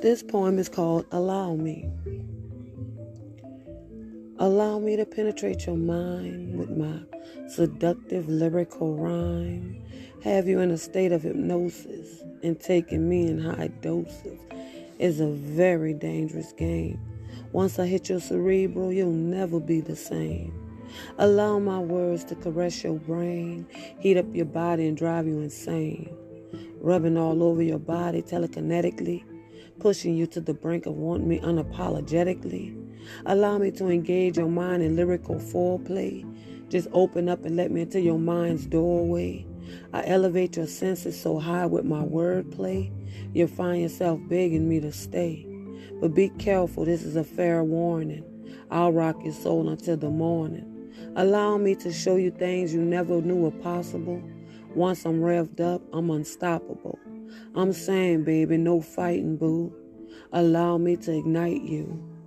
This poem is called Allow Me. Allow me to penetrate your mind with my seductive lyrical rhyme. Have you in a state of hypnosis and taking me in high doses is a very dangerous game. Once I hit your cerebral, you'll never be the same. Allow my words to caress your brain, heat up your body and drive you insane. Rubbing all over your body telekinetically, pushing you to the brink of wanting me unapologetically. Allow me to engage your mind in lyrical foreplay. Just open up and let me into your mind's doorway. I elevate your senses so high with my wordplay, you'll find yourself begging me to stay. But be careful, this is a fair warning. I'll rock your soul until the morning. Allow me to show you things you never knew were possible. Once I'm revved up, I'm unstoppable. I'm saying, baby, no fighting, boo. Allow me to ignite you.